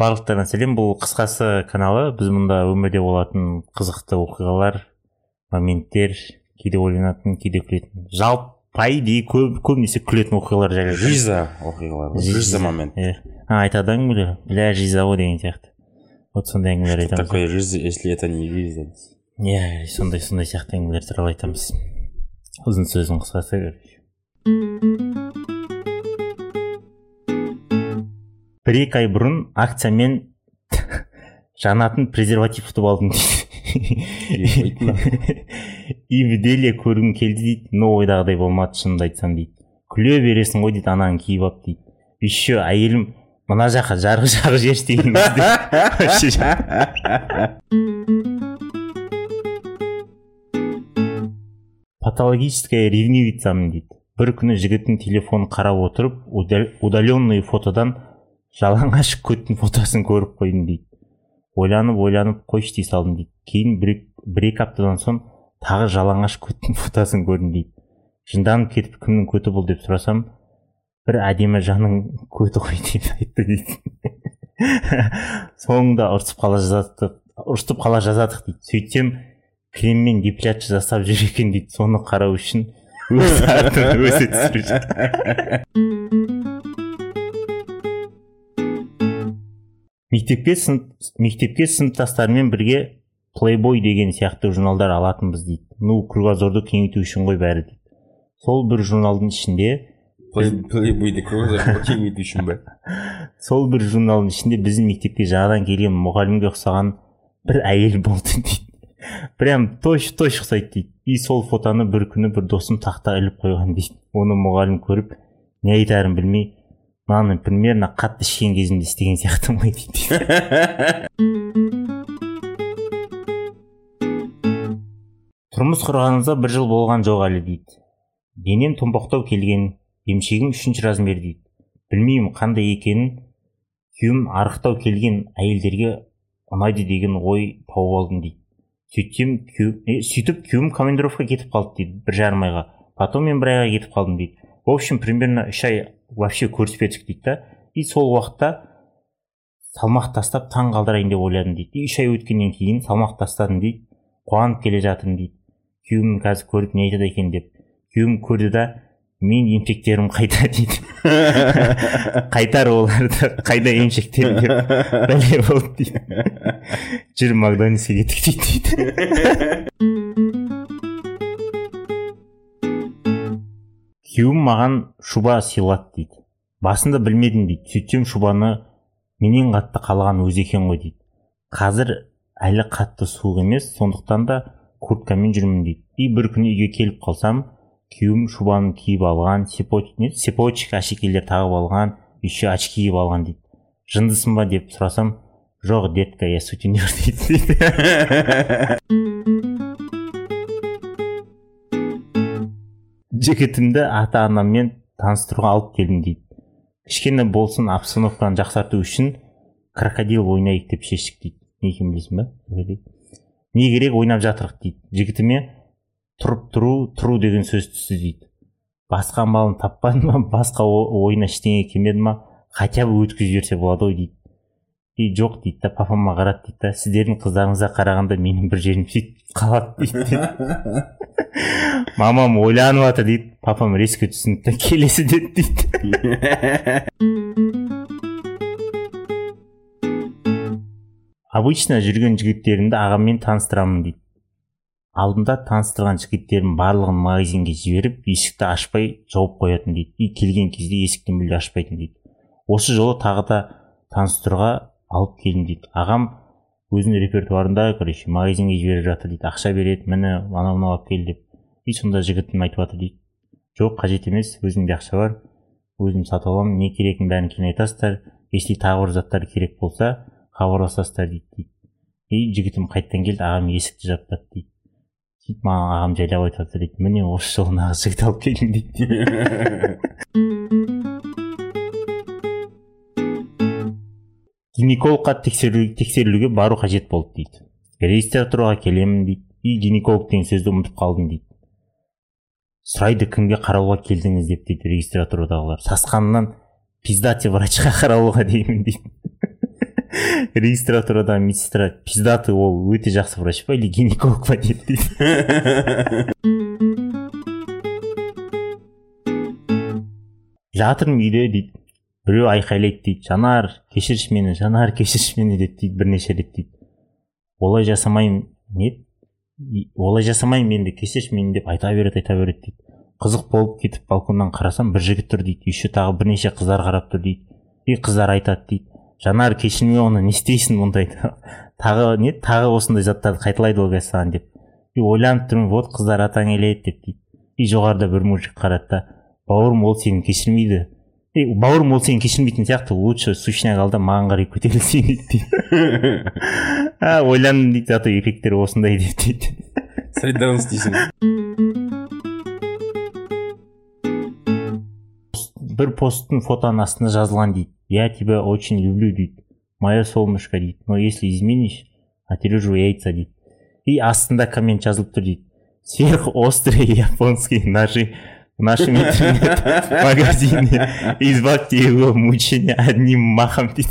барлықтарына сәлем бұл қысқасы каналы біз мұнда өмірде болатын қызықты оқиғалар моменттер кейде ойланатын кейде күлетін. Жалпы по идее көп көбінесе күлетін оқиғалар жайлы жиза оқиғалар жиза момент. иә. Айтады әңгімелер бля жиза ғой деген сияқты. Вот сондай әңгімелер айтамыз. такое жиза если это не жиза? Иә сондай сондай сияқты әңгімелер туралы айтамыз. Ұзын сөздің қысқасы короче. Бір екі ай бұрын акциямен жанатын презерватив ұтып алдым. Дейді и виделия көргім келді дейді. Но ойдағыдай болмады шынымды айтсам дейді. Күле бересің ғой дейді ананы киіп алып дейді. Еще әйелім мына жаққа жарық жағып жіберші деген патологическая ревнивицамын дейді. Бір күні жігіттің телефонын қарап отырып удаленный фотодан жалаңаш көттің фотосын көріп қойдым дейді. Ойланып ойланып қойшы дей салдым дейді. Кейін бір, екі аптадан соң тағы жалаңаш көттің фотосын көрдім дейді. Жынданып кетіп кімнің көті бұл деп сұрасам бір әдемі жанның көті ғой деп айтты дейді. Соңында ұрсып қала жазадық ұрсып қала жазадық дейді. Сөйтсем креммен депиляция жасап жүр екен дейді. Соны қарау үшін түсіріп мектепке мектепке сыныптастарымен бірге плейбой деген сияқты журналдар алатынбыз дейді. Ну кругозорды кеңейту үшін ғой бәрі дейді. Сол бір журналдың ішінде плейбойды кругозорды кеңейту үшін бе? Сол бір журналдың ішінде біздің мектепке жаңадан келген мұғалімге ұқсаған бір әйел болды дейді. Прям точь точь ұқсайды дейді. И сол фотоны бір күні бір досым тақта іліп қойған дейді. Оны мұғалім көріп не айтарын білмей мынаны примерно қатты ішкен кезімде істеген сияқтымын ғой дейді. Тұрмыс құрғаныңызға бір жыл болған жоқ әлі дейді. Денем томпақтау келген емшегім үшінші размер дейді. Білмеймін қандай екенін. Күйеуім арықтау келген әйелдерге ұнайды деген ой тауып алдым дейді. Сөйтсем күйеу сөйтіп күйеуім командировка кетіп қалды дейді бір жарым айға. Потом мен бір айға кетіп қалдым дейді. В общем примерно үш ай вообще көріспедік дейді да. И сол уақытта салмақ тастап таң қалдырайын деп ойладым дейді. И үш ай өткеннен кейін салмақ тастадым дейді. Қуанып келе жатырмын дейді. Күйеуім қазір көріп не айтады екен деп. Күйеуім көрді да мен емшектерім қайда? дейді. Қайтар оларды қайда емшектерім? деп. Бәле болды дейді. Жүр макдональдске кеттік дейді. күйеуім маған шуба сыйлады дейді. Басында білмедім дейді. Сөйтсем шубаны менен қатты қалаған өзі екен ғой дейді. Қазір әлі қатты суық емес сондықтан да курткамен жүрмін дейді. И бір күні үйге келіп қалсам күйеуім шубаны киіп алған цепочек әшекейлер тағып алған еще очки киіп алған дейді. Жындысың ба? деп сұрасам жоқ детка я сутенер дейді. Жігітімді ата анаммен таныстыруға алып келдім дейді. Кішкене болсын обстановканы жақсарту үшін крокодил ойнайық деп шештік дейді. Не екенін білесің ба? Не керек ойнап жатырық дейді. Жігітіме тұрып тұру тұру деген сөз түсті дейді. Басқа амалын таппады ма? Басқа ойына ештеңе келмеді ма? Хотя бы өткізіп жіберсе болады ғой дейді. И жоқ дейді да папама қарады дейді да сіздердің қыздарыңызға қарағанда менің бір жерім сөйтіп қалады дейді. мамам ойланып жатыр дейді. Папам резко түсінді. Келесі деді дейді. Обычно жүрген жігіттерімді ағаммен таныстырамын дейді. Алдында таныстырған жігіттерім барлығын магазинге жіберіп есікті ашпай жауып қоятын дейді. И келген кезде есікті мүлде ашпайтын дейді. Осы жолы тағы да таныстыруға алып келдім дейді. Ағам өзінің репертуарында короче магазинге жіберіп жатыр дейді. Ақша береді міне анау мынау алып кел деп. И сонда жігітім айтып жатыр дейді жоқ қажет емес өзімде ақша бар өзім сатып аламын не керегін бәрін кейін айтасыздар если тағы бір заттар керек болса хабарласасыздар дейді дейді. И жігітім қайтадан келді ағам есікті жаптады дейді. Сөйтіп маған ағам жайлап айтып жатыр дейді міне осы жолы нағыз жігіт алып келдім дейді. Гинекологқа тексерілуге бару қажет болды дейді. Регистратураға келемін дейді. И гинеколог деген сөзді ұмытып қалдым дейді. Сұрайды кімге қарауға келдіңіз деп дейді регистратурадағылар сасқанынан пиздате врачқа қаралуға деймін дейді. Регистратурадағы медсестра пиздатый ол өте жақсы врач па или гинеколог па дейді. Жатырмын үйде дейді. Біреу айқайлайды дейді. Жанар кешірші мені жанар кешірші мені деді дейді бірнеше рет дейді. Олай жасамаймын. Не олай жасамаймын енді кешірші мені деп айта береді айта береді дейді. Қызық болып кетіп балконнан қарасам бір жігіт тұр дейді. Еще тағы бірнеше қыздар қарап тұр дейді. И қыздар айтады дейді. Жанар кешірме оны не істейсің мұндайды тағы не? Тағы осындай заттарды қайталайды ол қазір саған деп. И ойланып тұрмын вот қыздар атаң келеді деп дейді. И жоғарыда бір мужик қарады да бауырым ол сені кешірмейді. Е бауырым ол сені кешірмейтін сияқты лучше сущняк ал да маған қарай көтерілсейін дейді дейді. а ойландым дейді зато еркектер осындай деп дейді. Солидарность дейсің бір посттың фотоның астына жазылған дейді. Я тебя очень люблю дейді. Мое солнышко дейді. Но если изменишь отрежу яйца дейді. И астында коммент жазылып тұр дейді. Сверхострые японские ножи в нашем интернет-магазине. Избавьте его мучения одним махом дейді.